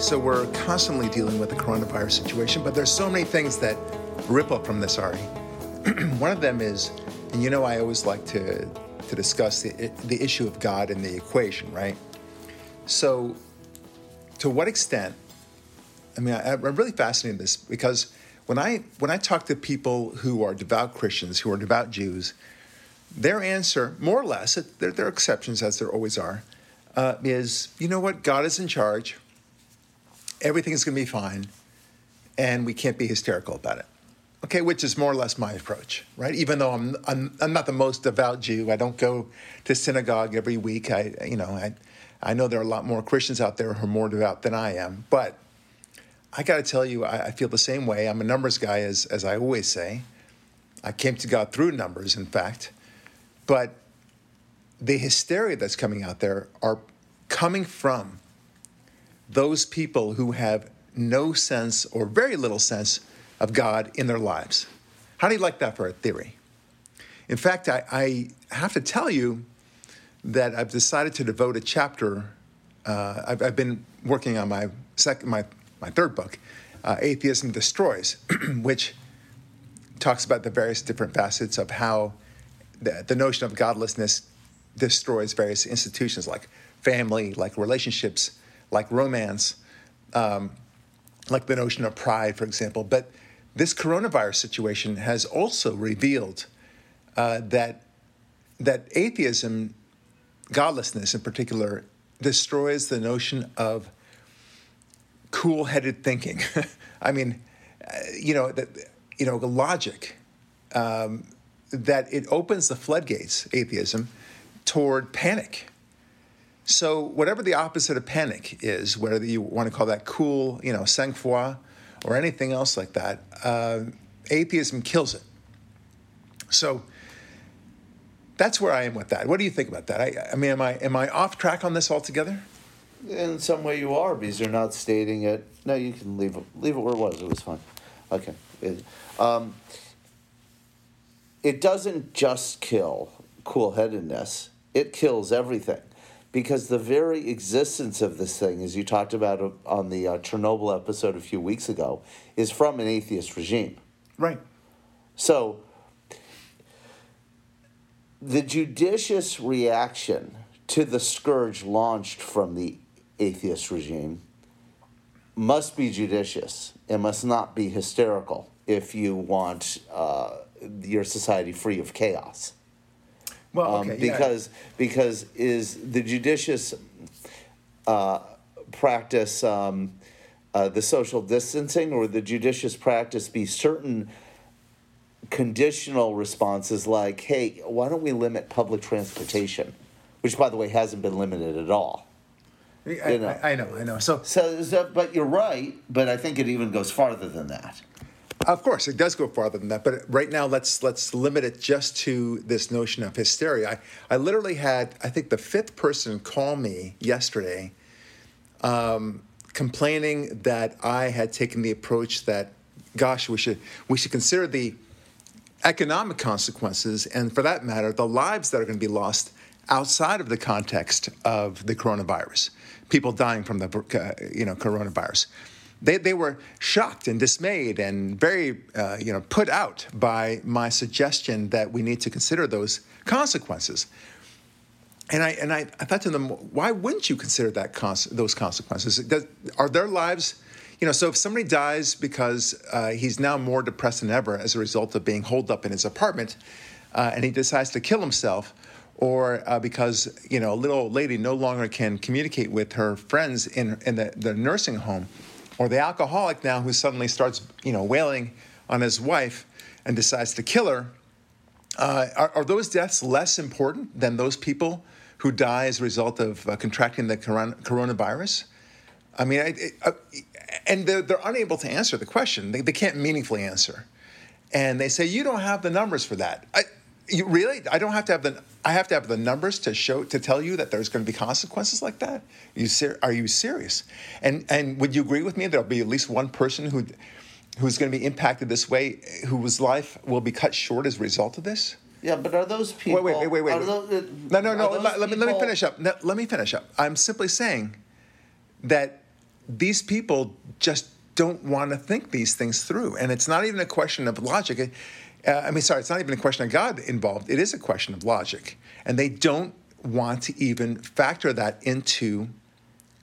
So we're constantly dealing with the coronavirus situation, but there's so many things that ripple from this, Ari. One of them is, and you know, I always like to to discuss the the issue of God in the equation, right? So, to what extent? I mean, I, I'm really fascinated in this because when I when I talk to people who are devout Christians, who are devout Jews, their answer, more or less, there, there are exceptions as there always are, uh, is you know what? God is in charge everything's going to be fine, and we can't be hysterical about it. Okay, which is more or less my approach, right? Even though I'm, I'm, I'm not the most devout Jew, I don't go to synagogue every week. I, you know, I, I know there are a lot more Christians out there who are more devout than I am, but I got to tell you, I, I, feel the same way. I'm a numbers guy, as, as I always say. I came to God through numbers, in fact. But the hysteria that's coming out there are coming from those people who have no sense or very little sense of God in their lives. How do you like that for a theory? In fact, I, I have to tell you that I've decided to devote a chapter. Uh, I've, I've, been working on my second, my, my third book, uh, Atheism Destroys, which talks about the various different facets of how the, the notion of godlessness destroys various institutions like family, like relationships, like romance, um, like the notion of pride, for example. But this coronavirus situation has also revealed uh, that that atheism, godlessness in particular, destroys the notion of cool-headed thinking. I mean, uh, you know, that you know, logic. Um, that it opens the floodgates, atheism, toward panic so, whatever the opposite of panic is, whether you want to call that cool, you know, sang froid, or anything else like that, uh, atheism kills it. So, that's where I am with that. What do you think about that? I, I mean, am I am I off track on this altogether? In some way, you are because you're not stating it. No, you can leave it. Leave it where it was. It was fine. Okay. It, um, it doesn't just kill cool headedness. It kills everything because the very existence of this thing, as you talked about on the uh, Chernobyl episode a few weeks ago, is from an atheist regime. Right. So, the judicious reaction to the scourge launched from the atheist regime must be judicious. It must not be hysterical if you want uh, your society free of chaos. Well, um, okay, um, because yeah. because is the judicious uh, practice um, uh, the social distancing, or the judicious practice be certain conditional responses like, "Hey, why don't we limit public transportation?" Which, by the way, hasn't been limited at all. I, you know. I, I know, I know. So, so, so, but you're right. But I think it even goes farther than that. Of course, it does go farther than that. But right now, let's let's limit it just to this notion of hysteria. I, I literally had, I think, the fifth person call me yesterday, um, complaining that I had taken the approach that, gosh, we should we should consider the economic consequences, and for that matter, the lives that are going to be lost outside of the context of the coronavirus, people dying from the uh, you know coronavirus they, they were shocked and dismayed and very uh, you know put out by my suggestion that we need to consider those consequences. And I and I, I thought to them why wouldn't you consider that those consequences? Does, are their lives you know so if somebody dies because uh, he's now more depressed than ever as a result of being holed up in his apartment uh, and he decides to kill himself or uh, because you know a little old lady no longer can communicate with her friends in, in the, the nursing home or the alcoholic now who suddenly starts, you know, wailing on his wife and decides to kill her. Uh, are, are, those deaths less important than those people who die as a result of uh, contracting the coron- coronavirus? I mean, I, uh, and they're, they're, unable to answer the question. They, they, can't meaningfully answer. And they say, you don't have the numbers for that. I, you, really? I don't have to have the I have to have the numbers to show to tell you that there's going to be consequences like that. You ser- are you serious? And and would you agree with me? There'll be at least one person who who's going to be impacted this way, whose life will be cut short as a result of this. Yeah, but are those people? Wait, wait, wait, wait. wait. Those, uh, no, no, no. Let, let, me, let me finish up. No, let me finish up. I'm simply saying that these people just don't want to think these things through. And it's not even a question of logic. Uh, I mean, sorry, it's not even a question of God involved. It is a question of logic. And they don't want to even factor that into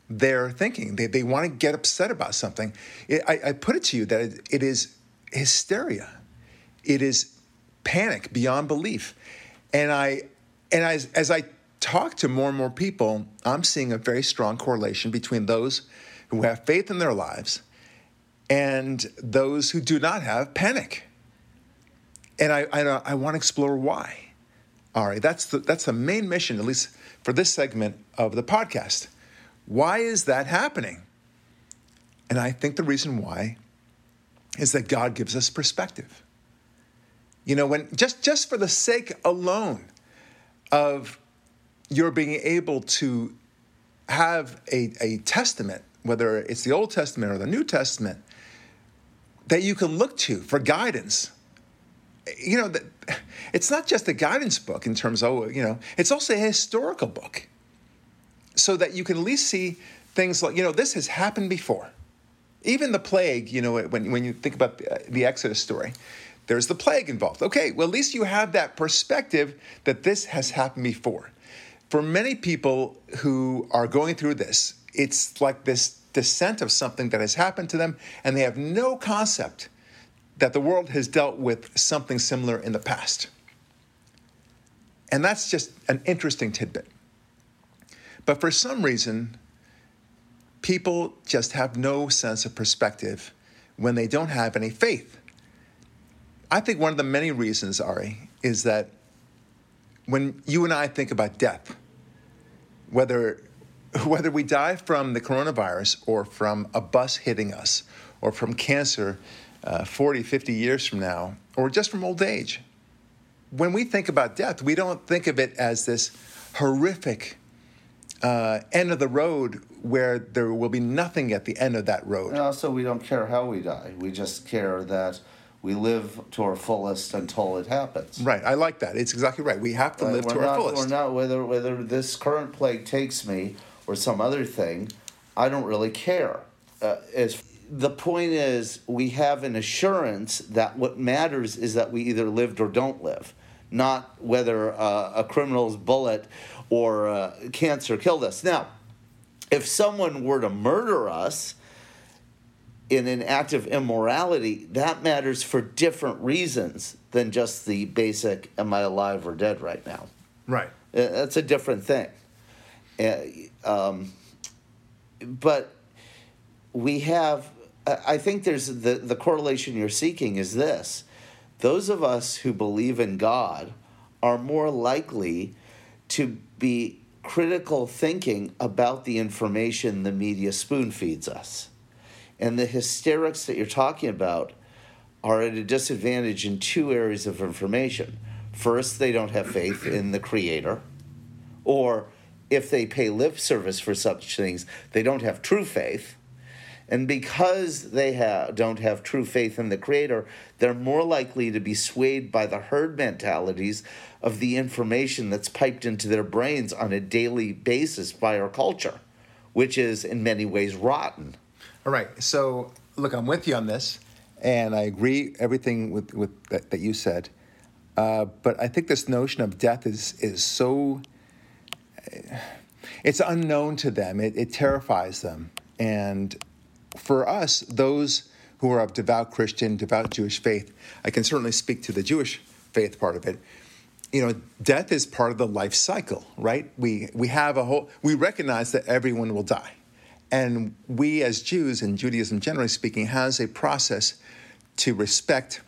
their thinking. They, they want to get upset about something. It, I, I, put it to you that it, it is hysteria. It is panic beyond belief. And I, and as, as I talk to more and more people, I'm seeing a very strong correlation between those who have faith in their lives and those who do not have panic. And I, I, I want to explore why. All right, that's the, that's the main mission, at least for this segment of the podcast. Why is that happening? And I think the reason why is that God gives us perspective. You know, when just just for the sake alone of your being able to have a, a testament, whether it's the Old Testament or the New Testament, that you can look to for guidance. You know, it's not just a guidance book in terms of, you know, it's also a historical book so that you can at least see things like, you know, this has happened before. Even the plague, you know, when, when you think about the, uh, the Exodus story, there's the plague involved. Okay, well, at least you have that perspective that this has happened before. For many people who are going through this, it's like this descent of something that has happened to them, and they have no concept that the world has dealt with something similar in the past. And that's just an interesting tidbit. But for some reason, people just have no sense of perspective when they don't have any faith. I think one of the many reasons, Ari, is that when you and I think about death, whether whether we die from the coronavirus or from a bus hitting us or from cancer uh, 40, 50 years from now, or just from old age, when we think about death, we don't think of it as this horrific uh, end of the road where there will be nothing at the end of that road. And also, we don't care how we die. We just care that we live to our fullest until it happens. Right. I like that. It's exactly right. We have to live to not, our fullest. We're not whether whether this current plague takes me or some other thing. I don't really care. Uh, as the point is, we have an assurance that what matters is that we either lived or don't live, not whether uh, a criminal's bullet or uh, cancer killed us. Now, if someone were to murder us in an act of immorality, that matters for different reasons than just the basic am I alive or dead right now? Right. Uh, that's a different thing. Uh, um, but we have, I think there's the, the correlation you're seeking is this those of us who believe in God are more likely to be critical thinking about the information the media spoon feeds us. And the hysterics that you're talking about are at a disadvantage in two areas of information. First, they don't have faith in the creator, or if they pay lip service for such things, they don't have true faith. And because they have, don't have true faith in the Creator, they're more likely to be swayed by the herd mentalities of the information that's piped into their brains on a daily basis by our culture, which is in many ways rotten. All right. So, look, I'm with you on this, and I agree everything with, with that, that you said. Uh, but I think this notion of death is is so it's unknown to them. It, it terrifies them, and for us, those who are of devout Christian, devout Jewish faith, I can certainly speak to the Jewish faith part of it. You know, death is part of the life cycle, right? We we have a whole we recognize that everyone will die. And we as Jews and Judaism generally speaking has a process to respect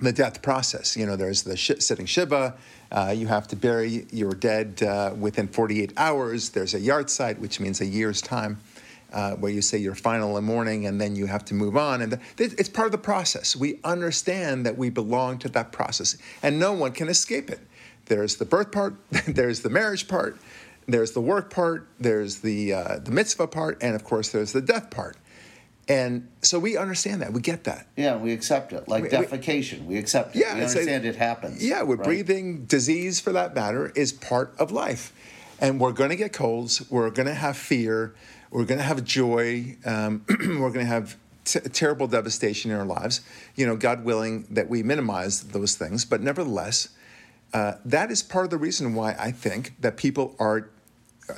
the death process. You know, there's the sh- sitting shiva. Uh, you have to bury your dead uh, within 48 hours. There's a yahrzeit, which means a year's time uh, where you say your final in mourning and then you have to move on. And it's part of the process. We understand that we belong to that process and no one can escape it. There's the birth part, there's the marriage part, there's the work part, there's the, uh, the mitzvah part, and of course, there's the death part. And so we understand that. We get that. Yeah, we accept it. Like we, defecation, we, we accept it. Yeah, we understand a, it happens. Yeah, we're right? breathing. Disease, for that matter, is part of life. And we're going to get colds. We're going to have fear. We're going to have joy. Um, we're going to have t- terrible devastation in our lives. You know, God willing that we minimize those things. But nevertheless, uh, that is part of the reason why I think that people are,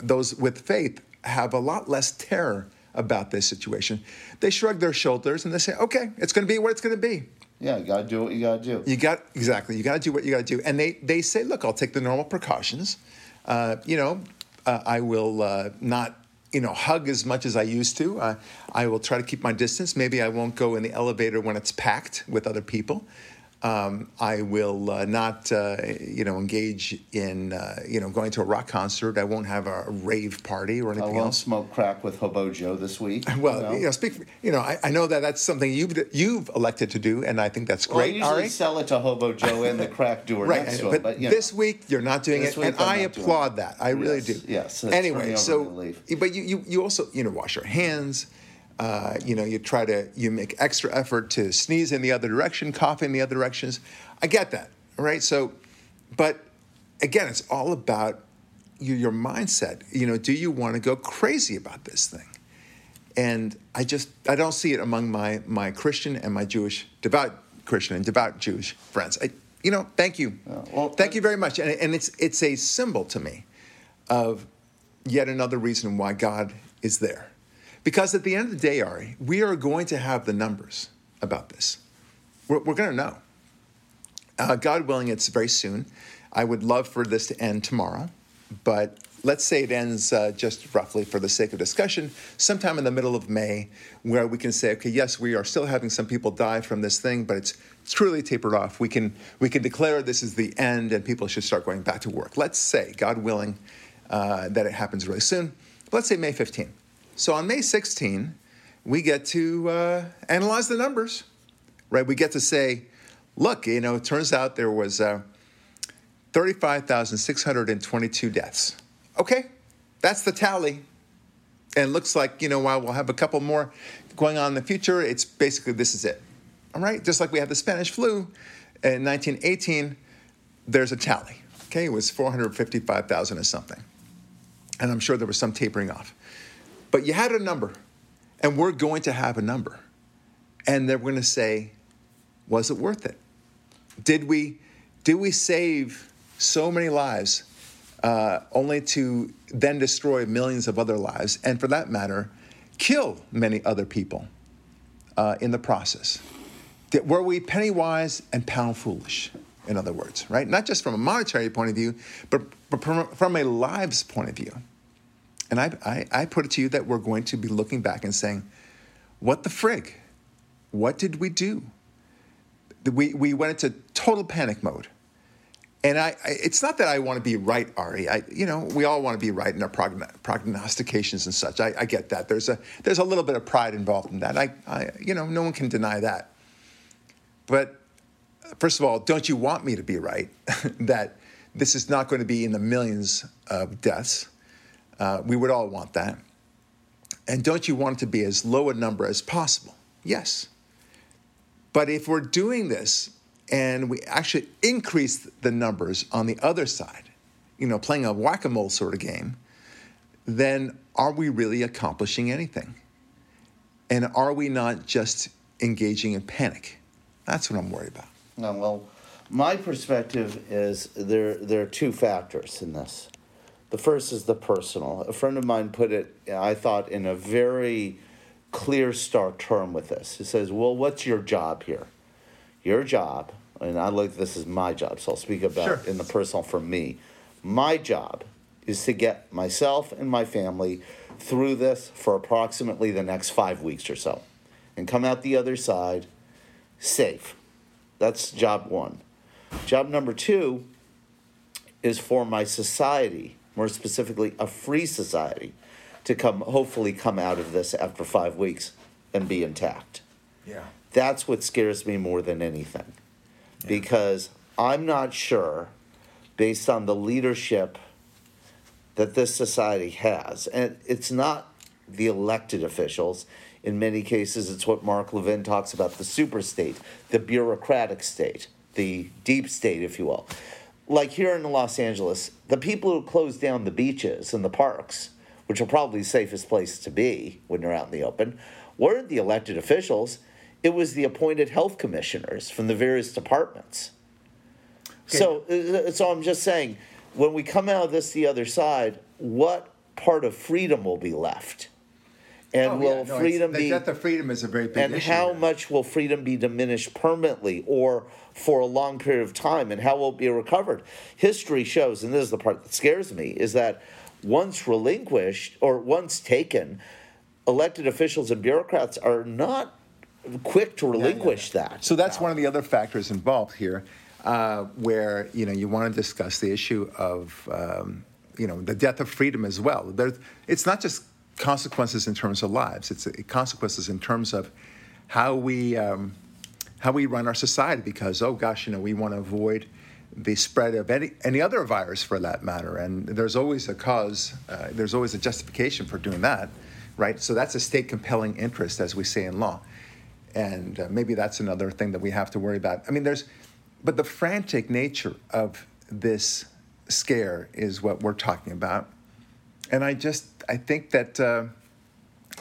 those with faith, have a lot less terror about this situation. They shrug their shoulders and they say, okay, it's going to be what it's going to be. Yeah, you got to do what you got to do. You got exactly. You got to do what you got to do. And they they say, look, I'll take the normal precautions. Uh, you know, uh, I will uh, not you know hug as much as I used to. Uh, I will try to keep my distance. Maybe I won't go in the elevator when it's packed with other people. Um, I will uh, not, uh, you know, engage in, uh, you know, going to a rock concert. I won't have a rave party or anything I won't else. smoke crack with Hobo Joe this week. Well, you know? you know, speak. For, you know, I, I know that that's something you've you've elected to do, and I think that's Well, I usually Ari. sell it to Hobo Joe and the crack doer Right, next and- to him. but, But, you know, this week you're not doing This it, and I'm I applaud that. I really Yes, do. yes, Anyway, so but you, you you also you know wash your hands. Uh, you know, you try to you make extra effort to sneeze in the other direction, cough in the other directions. I get that, all right? So, but again, it's all about your, your mindset. You know, do you want to go crazy about this thing? And I just I don't see it among my my Christian and my Jewish devout Christian and devout Jewish friends. I, you know, thank you, well, thank you very much. And, and it's it's a symbol to me of yet another reason why God is there. Because at the end of the day, Ari, we are going to have the numbers about this. We're, we're going to know. Uh, God willing, it's very soon. I would love for this to end tomorrow, but let's say it ends uh, just roughly for the sake of discussion, sometime in the middle of May, where we can say, okay, yes, we are still having some people die from this thing, but it's truly tapered off. We can we can declare this is the end, and people should start going back to work. Let's say, God willing, uh, that it happens really soon. Let's say May 15. So on May 16, we get to uh, analyze the numbers, right? We get to say, look, you know, it turns out there was uh, 35,622 deaths. Okay, that's the tally. And looks like, you know, while we'll have a couple more going on in the future, it's basically this is it. All right, just like we had the Spanish flu in 1918, there's a tally. Okay, it was 455,000 or something. And I'm sure there was some tapering off. But you had a number, and we're going to have a number. And they're going to say, was it worth it? Did we, did we save so many lives uh, only to then destroy millions of other lives, and for that matter, kill many other people uh, in the process? Did, were we penny wise and pound foolish? In other words, right? Not just from a monetary point of view, but, but from, from a lives point of view. And I, I, I put it to you that we're going to be looking back and saying, what the frig? What did we do? We, we went into total panic mode. And I, I, it's not that I want to be right, Ari. I, you know, we all want to be right in our progn- prognostications and such. I, I get that. There's a there's a little bit of pride involved in that. I, I, you know, no one can deny that. But first of all, don't you want me to be right that this is not going to be in the millions of deaths? Uh, we would all want that. And don't you want it to be as low a number as possible? Yes. But if we're doing this and we actually increase the numbers on the other side, you know, playing a whack a mole sort of game, then are we really accomplishing anything? And are we not just engaging in panic? That's what I'm worried about. Well, my perspective is there. There are two factors in this. The first is the personal. A friend of mine put it, I thought, in a very clear, stark term with this. He says, "Well, what's your job here? Your job, and I look. This is my job, so I'll speak about Sure. in the personal for me. My job is to get myself and my family through this for approximately the next five weeks or so, and come out the other side safe. That's job one. Job number two is for my society, more specifically, a free society, to come hopefully come out of this after five weeks and be intact. Yeah. That's what scares me more than anything. Because I'm not sure, based on the leadership that this society has, and it's not the elected officials. In many cases, it's what Mark Levin talks about the super state, the bureaucratic state, the deep state, if you will. Like here in Los Angeles, the people who closed down the beaches and the parks, which are probably the safest places to be when you're out in the open, weren't the elected officials. It was the appointed health commissioners from the various departments. Okay. So, uh, so I'm just saying, when we come out of this the other side, what part of freedom will be left? And oh, will yeah. no, freedom be? Death of freedom is a very big and issue. How much will freedom be diminished permanently, or for a long period of time, and how will it be recovered? History shows, and this is the part that scares me, is that once relinquished or once taken, elected officials and bureaucrats are not quick to relinquish yeah, yeah, that. So that's one of the other factors involved here, uh, where you know you want to discuss the issue of um, you know the death of freedom as well. There's, it's not just consequences in terms of lives. It's consequences in terms of how we um, how we run our society. Because oh gosh, you know, we want to avoid the spread of any any other virus for that matter. And there's always a cause. Uh, there's always a justification for doing that, right? So that's a state compelling interest, as we say in law. And uh, maybe that's another thing that we have to worry about. I mean, there's, but the frantic nature of this scare is what we're talking about and I just I think that uh,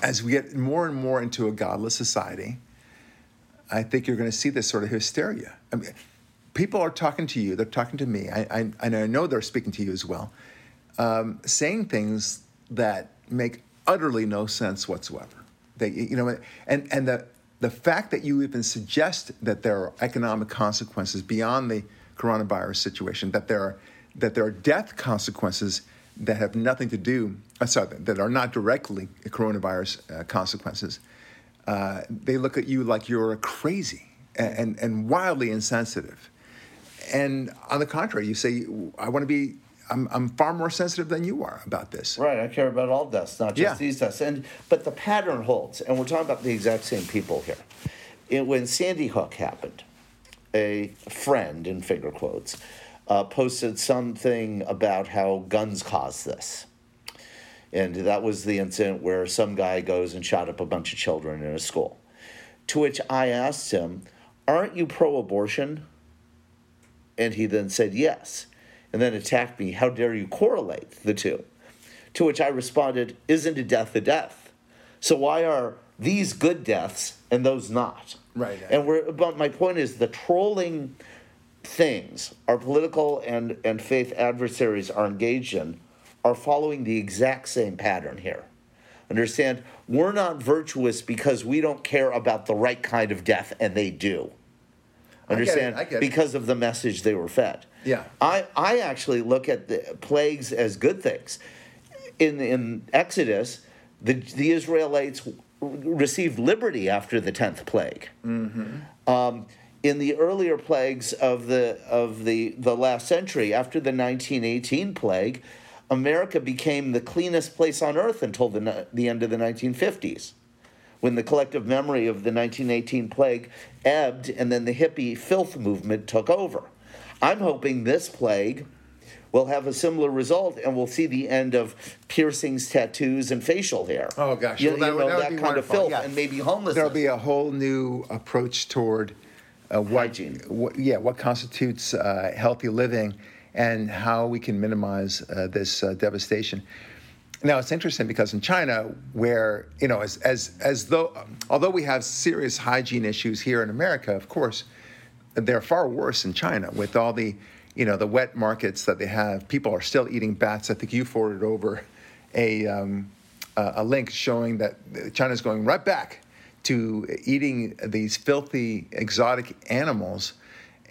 as we get more and more into a godless society, I think you're going to see this sort of hysteria. I mean, people are talking to you; they're talking to me. I, I, and I know they're speaking to you as well, um, saying things that make utterly no sense whatsoever. They, you know, and and the the fact that you even suggest that there are economic consequences beyond the coronavirus situation, that there are that there are death consequences that have nothing to do, uh, sorry, that are not directly coronavirus uh, consequences, uh, they look at you like you're crazy and, and, wildly insensitive. And on the contrary, you say, I want to be, I'm, I'm far more sensitive than you are about this. Right, I care about all deaths, not just yeah. these deaths. And, but the pattern holds, and we're talking about the exact same people here. It, when Sandy Hook happened, a friend, in finger quotes, uh, posted something about how guns caused this. And that was the incident where some guy goes and shot up a bunch of children in a school. To which I asked him, Aren't you pro abortion? And he then said, Yes. And then attacked me, How dare you correlate the two? To which I responded, Isn't a death a death? So why are these good deaths and those not? Right. And we're, but my point is the trolling things our political and, and faith adversaries are engaged in are following the exact same pattern here. Understand, we're not virtuous because we don't care about the right kind of death, and they do. Understand? I get it, I get because of the message they were fed. Yeah. I, I actually look at the plagues as good things. In, in Exodus, the, the Israelites received liberty after the 10th plague. Mm-hmm. Um, in the earlier plagues of the of the the last century after the 1918 plague america became the cleanest place on earth until the, the end of the 1950s when the collective memory of the 1918 plague ebbed and then the hippie filth movement took over i'm hoping this plague will have a similar result and we'll see the end of piercings tattoos and facial hair oh gosh you, well, you know, that, that kind wonderful. of filth yeah. and maybe homelessness there'll be a whole new approach toward uh, what, what, yeah, what constitutes uh, healthy living and how we can minimize uh, this uh, devastation. Now it's interesting because in China, where you know, as as as though, although we have serious hygiene issues here in America, of course, they're far worse in China with all the, you know, the wet markets that they have. People are still eating bats. I think you forwarded over a um, a link showing that China's going right back to eating these filthy exotic animals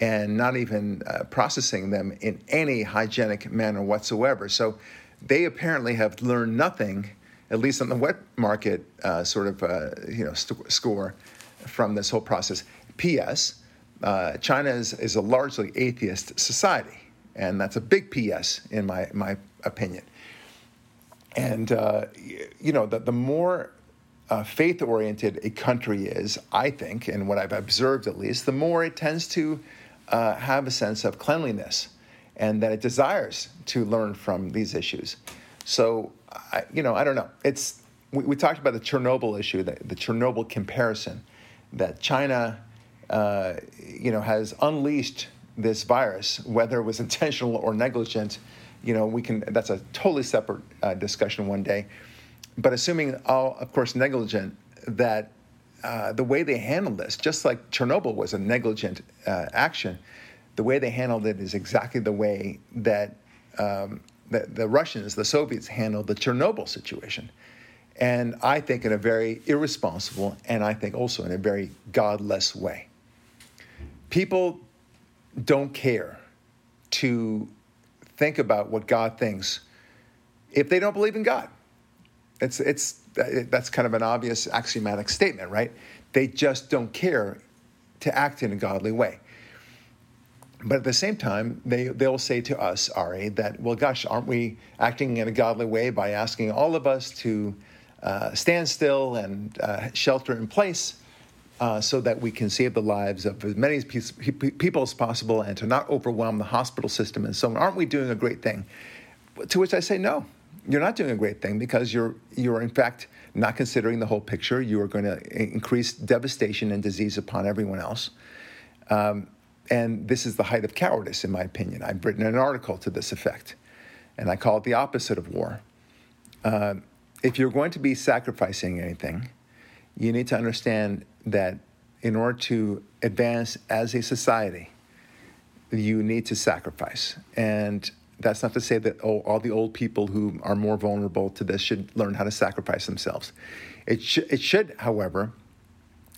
and not even uh, processing them in any hygienic manner whatsoever. So they apparently have learned nothing, at least on the wet market uh, sort of uh, you know st- score, from this whole process. P.S. Uh, China is, is a largely atheist society, and that's a big P.S. in my my opinion. And uh, you know the the more uh, faith oriented a country is, I think, and what I've observed at least, the more it tends to uh, have a sense of cleanliness and that it desires to learn from these issues. So, I, you know, I don't know. It's we, we talked about the Chernobyl issue, the, the Chernobyl comparison, that China, uh, you know, has unleashed this virus, whether it was intentional or negligent, you know, we can. That's a totally separate uh, discussion one day. But assuming all, of course, negligent, that uh, the way they handled this, just like Chernobyl was a negligent uh, action, the way they handled it is exactly the way that um, the, the Russians, the Soviets, handled the Chernobyl situation. And I think in a very irresponsible and I think also in a very godless way. People don't care to think about what God thinks if they don't believe in God. It's, it's, that's kind of an obvious axiomatic statement, right? They just don't care to act in a godly way. But at the same time, they, they'll say to us, Ari, that, well, gosh, aren't we acting in a godly way by asking all of us to uh, stand still and uh, shelter in place uh, so that we can save the lives of as many people as possible and to not overwhelm the hospital system and so on? Aren't we doing a great thing? To which I say, no, you're not doing a great thing because you're, you're in fact, not considering the whole picture. You are going to increase devastation and disease upon everyone else. Um, and this is the height of cowardice, in my opinion. I've written an article to this effect, and I call it the opposite of war. Uh, if you're going to be sacrificing anything, you need to understand that in order to advance as a society, you need to sacrifice. And that's not to say that oh, all the old people who are more vulnerable to this should learn how to sacrifice themselves. It, sh- it should, however,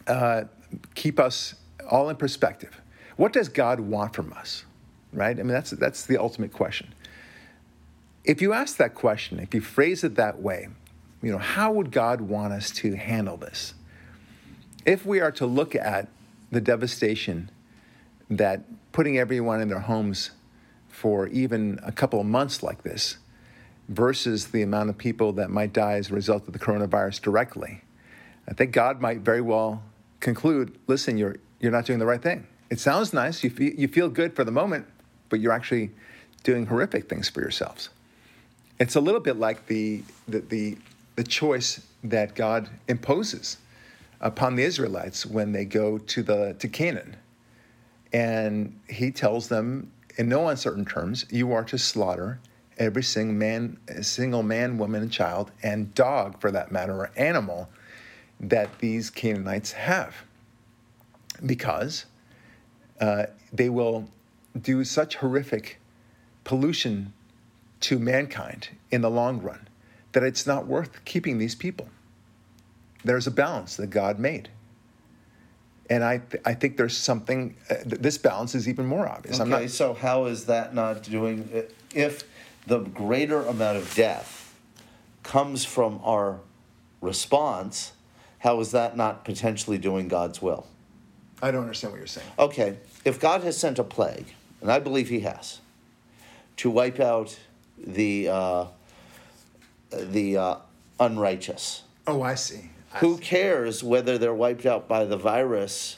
uh, keep us all in perspective. What does God want from us? Right? I mean, that's, that's the ultimate question. If you ask that question, if you phrase it that way, you know, how would God want us to handle this? If we are to look at the devastation that putting everyone in their homes for even a couple of months like this versus the amount of people that might die as a result of the coronavirus directly, I think God might very well conclude listen, you're, you're not doing the right thing. It sounds nice, you feel, you feel good for the moment, but you're actually doing horrific things for yourselves. It's a little bit like the, the, the, the choice that God imposes upon the Israelites when they go to, the, to Canaan. And he tells them in no uncertain terms, you are to slaughter every single man, single man, woman, and child, and dog, for that matter, or animal that these Canaanites have. Because uh, they will do such horrific pollution to mankind in the long run that it's not worth keeping these people. There's a balance that God made. And I, th- I think there's something, uh, this balance is even more obvious. Okay, not, so how is that not doing, if the greater amount of death comes from our response, how is that not potentially doing God's will? I don't understand what you're saying. Okay, if God has sent a plague, and I believe He has, to wipe out the uh, the uh, unrighteous. Oh, I see. Who cares whether they're wiped out by the virus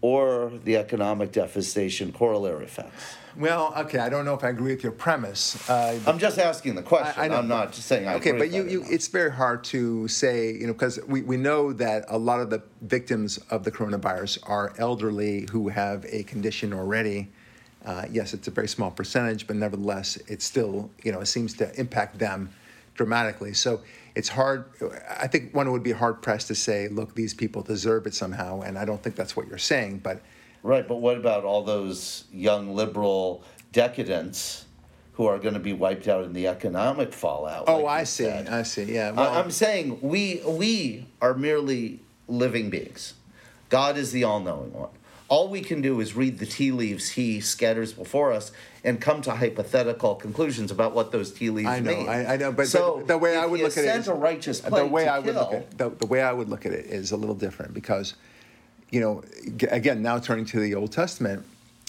or the economic devastation corollary effects? Well, okay, I don't know if I agree with your premise. Uh, I'm just asking the question. I, am not just saying I okay, but you, you it's very hard to say, you know, because we, we know that a lot of the victims of the coronavirus are elderly who have a condition already. Uh, yes, it's a very small percentage, but nevertheless, it still, you know, it seems to impact them dramatically. So it's hard. I think one would be hard pressed to say, look, these people deserve it somehow, and I don't think that's what you're saying, but Right, but what about all those young liberal decadents who are going to be wiped out in the economic fallout? Oh, like I see. Said. I see. Yeah. Well, I'm saying we we are merely living beings. God is the all-knowing one. All we can do is read the tea leaves he scatters before us and come to hypothetical conclusions about what those tea leaves I know, mean. I, I know, but, so but the way I would look at it is a righteous the way I would look at the, the way I would look at it is a little different because you know, again, now turning to the Old Testament,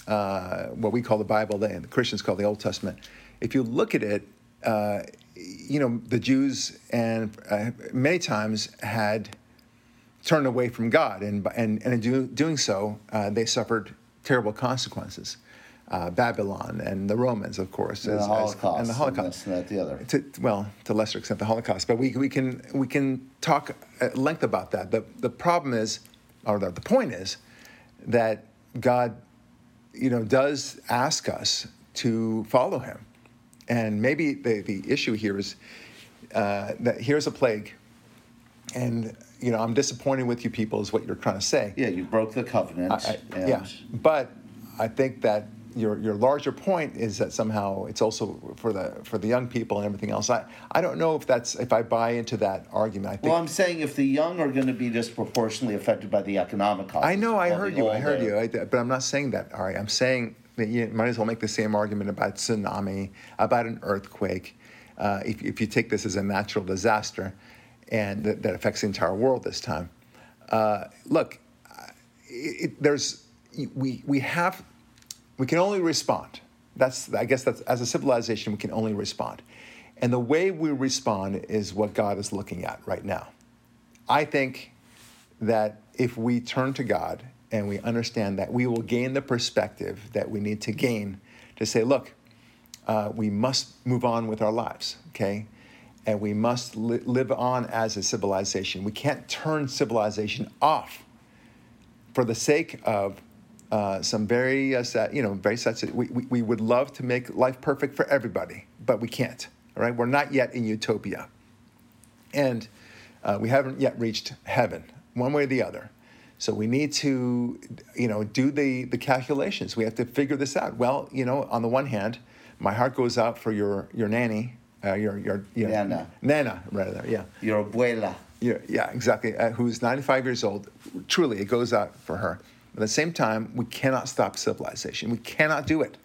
uh, what we call the Bible, and the Christians call the Old Testament. If you look at it, uh, you know, the Jews and uh, many times had turned away from God, and and, and in do, doing so, uh, they suffered terrible consequences. Uh, Babylon and the Romans, of course, and, as, the, Holocaust, as, and the Holocaust, and the other. To, well, to lesser extent, the Holocaust. But we, we can we can talk at length about that. The the problem is or the, the point is that God you know, does ask us to follow him. And maybe the, the issue here is uh, that here's a plague, and you know, I'm disappointed with you people, is what you're trying to say. Yeah, you broke the covenant. I, I, yeah, but I think that your your larger point is that somehow it's also for the for the young people and everything else. I, I don't know if that's if I buy into that argument. I think, well, I'm saying if the young are going to be disproportionately affected by the economic. Cost. I know, I heard you, I heard you, I, but I'm not saying that. All right, I'm saying that you might as well make the same argument about tsunami, about an earthquake. Uh, if if you take this as a natural disaster, and that, that affects the entire world this time. Uh, look, it, it, there's we we have we can only respond. That's, I guess that's, as a civilization, we can only respond. And the way we respond is what God is looking at right now. I think that if we turn to God and we understand that we will gain the perspective that we need to gain to say, look, uh, we must move on with our lives, okay? And we must li- live on as a civilization. We can't turn civilization off for the sake of uh, some very uh, you know, very sad. We, we, we would love to make life perfect for everybody, but we can't. All right, we're not yet in utopia, and uh, we haven't yet reached heaven, one way or the other. So we need to, you know, do the the calculations. We have to figure this out. Well, you know, on the one hand, my heart goes out for your your nanny, uh, your your, nana, nana rather, yeah, your abuela. Yeah, yeah, exactly. Uh, who's 95 years old. Truly, it goes out for her. At the same time, we cannot stop civilization. We cannot do it.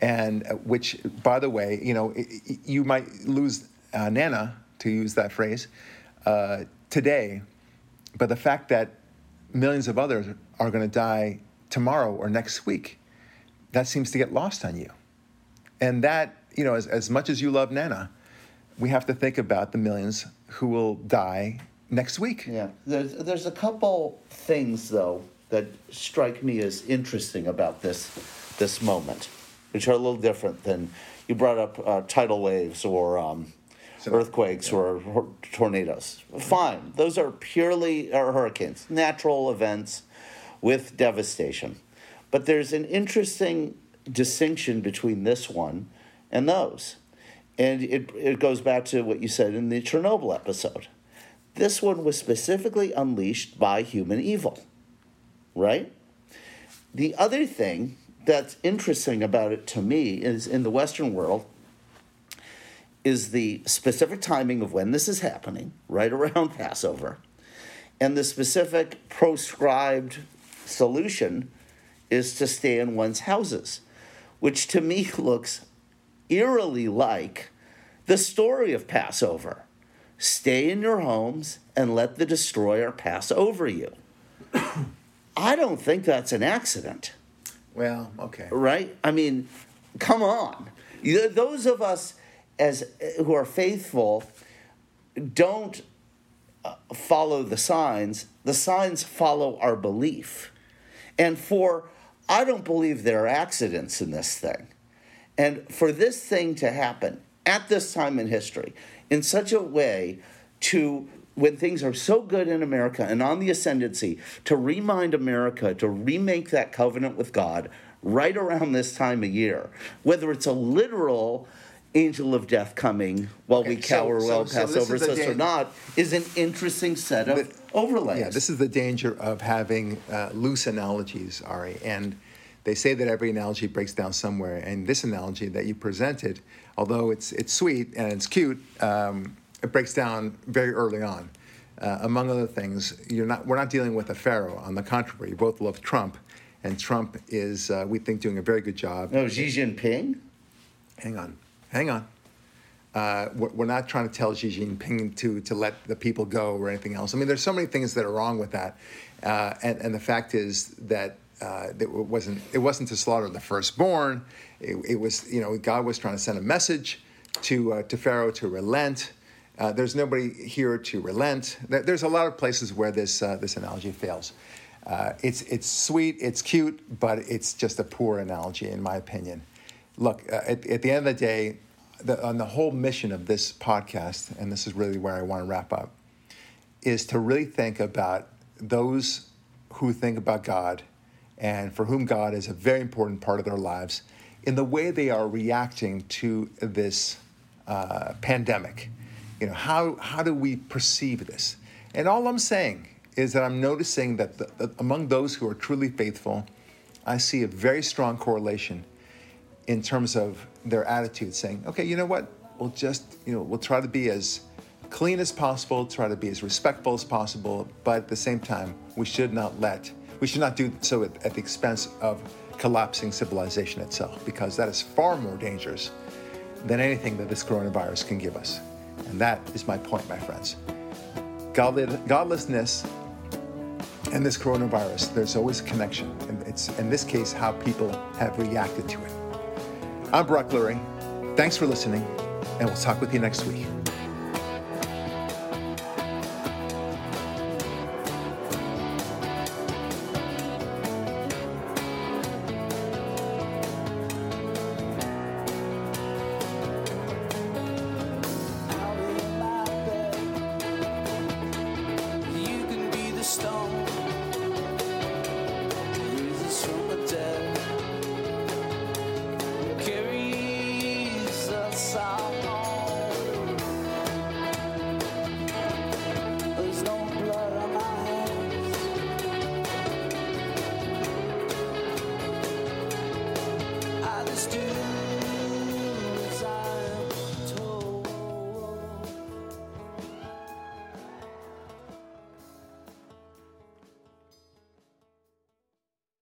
And uh, which, by the way, you know, you might lose uh, Nana, to use that phrase, uh, today, but the fact that millions of others are going to die tomorrow or next week, that seems to get lost on you. And that, you know, as, as much as you love Nana, we have to think about the millions who will die next week. Yeah, there's, there's a couple things, though, that strike me as interesting about this this moment, which are a little different than you brought up uh, tidal waves or um, earthquakes yeah. or, or, tornadoes. Fine, those are purely or hurricanes, natural events with devastation. But there's an interesting distinction between this one and those. And it, it goes back to what you said in the Chernobyl episode. This one was specifically unleashed by human evil right? The other thing that's interesting about it to me is in the Western world is the specific timing of when this is happening, right around Passover, and the specific proscribed solution is to stay in one's houses, which to me looks eerily like the story of Passover. Stay in your homes and let the destroyer pass over you. I don't think that's an accident. Well, okay. Right? I mean, come on. Those of us as who are faithful don't uh, follow the signs. The signs follow our belief. And for I don't believe there are accidents in this thing. And for this thing to happen at this time in history in such a way to when things are so good in America and on the ascendancy, to remind America to remake that covenant with God right around this time of year, whether it's a literal angel of death coming while okay, we cower so, well so, pass so over us or not, is an interesting set of the, overlays. Yeah, this is the danger of having uh, loose analogies, Ari, and they say that every analogy breaks down somewhere, and this analogy that you presented, although it's it's sweet and it's cute. Um, it breaks down very early on. Uh, among other things, you're not, we're not dealing with a pharaoh. On the contrary, you both love Trump, and Trump is, uh, we think, doing a very good job. No, Xi Jinping? Hang on, hang on. Uh, we're, we're, not trying to tell Xi Jinping to, to let the people go or anything else. I mean, there's so many things that are wrong with that. Uh, and, and the fact is that uh, it wasn't, it wasn't to slaughter the firstborn. It, it, was, you know, God was trying to send a message to, uh, to Pharaoh to relent. Uh, there's nobody here to relent. There's a lot of places where this, uh, this analogy fails. Uh, it's, it's sweet, it's cute, but it's just a poor analogy, in my opinion. Look, uh, at, at, the end of the day, the, on the whole mission of this podcast, and this is really where I want to wrap up, is to really think about those who think about God and for whom God is a very important part of their lives in the way they are reacting to this uh, pandemic. You know, how, how do we perceive this? And all I'm saying is that I'm noticing that, the, that among those who are truly faithful, I see a very strong correlation in terms of their attitude, saying, okay, you know what? We'll just, you know, we'll try to be as clean as possible, try to be as respectful as possible, but at the same time, we should not let, we should not do so at, at the expense of collapsing civilization itself, because that is far more dangerous than anything that this coronavirus can give us. And that is my point, my friends. Godlessness and this coronavirus, there's always a connection. And it's, in this case, how people have reacted to it. I'm Brock Lurie. Thanks for listening, and we'll talk with you next week.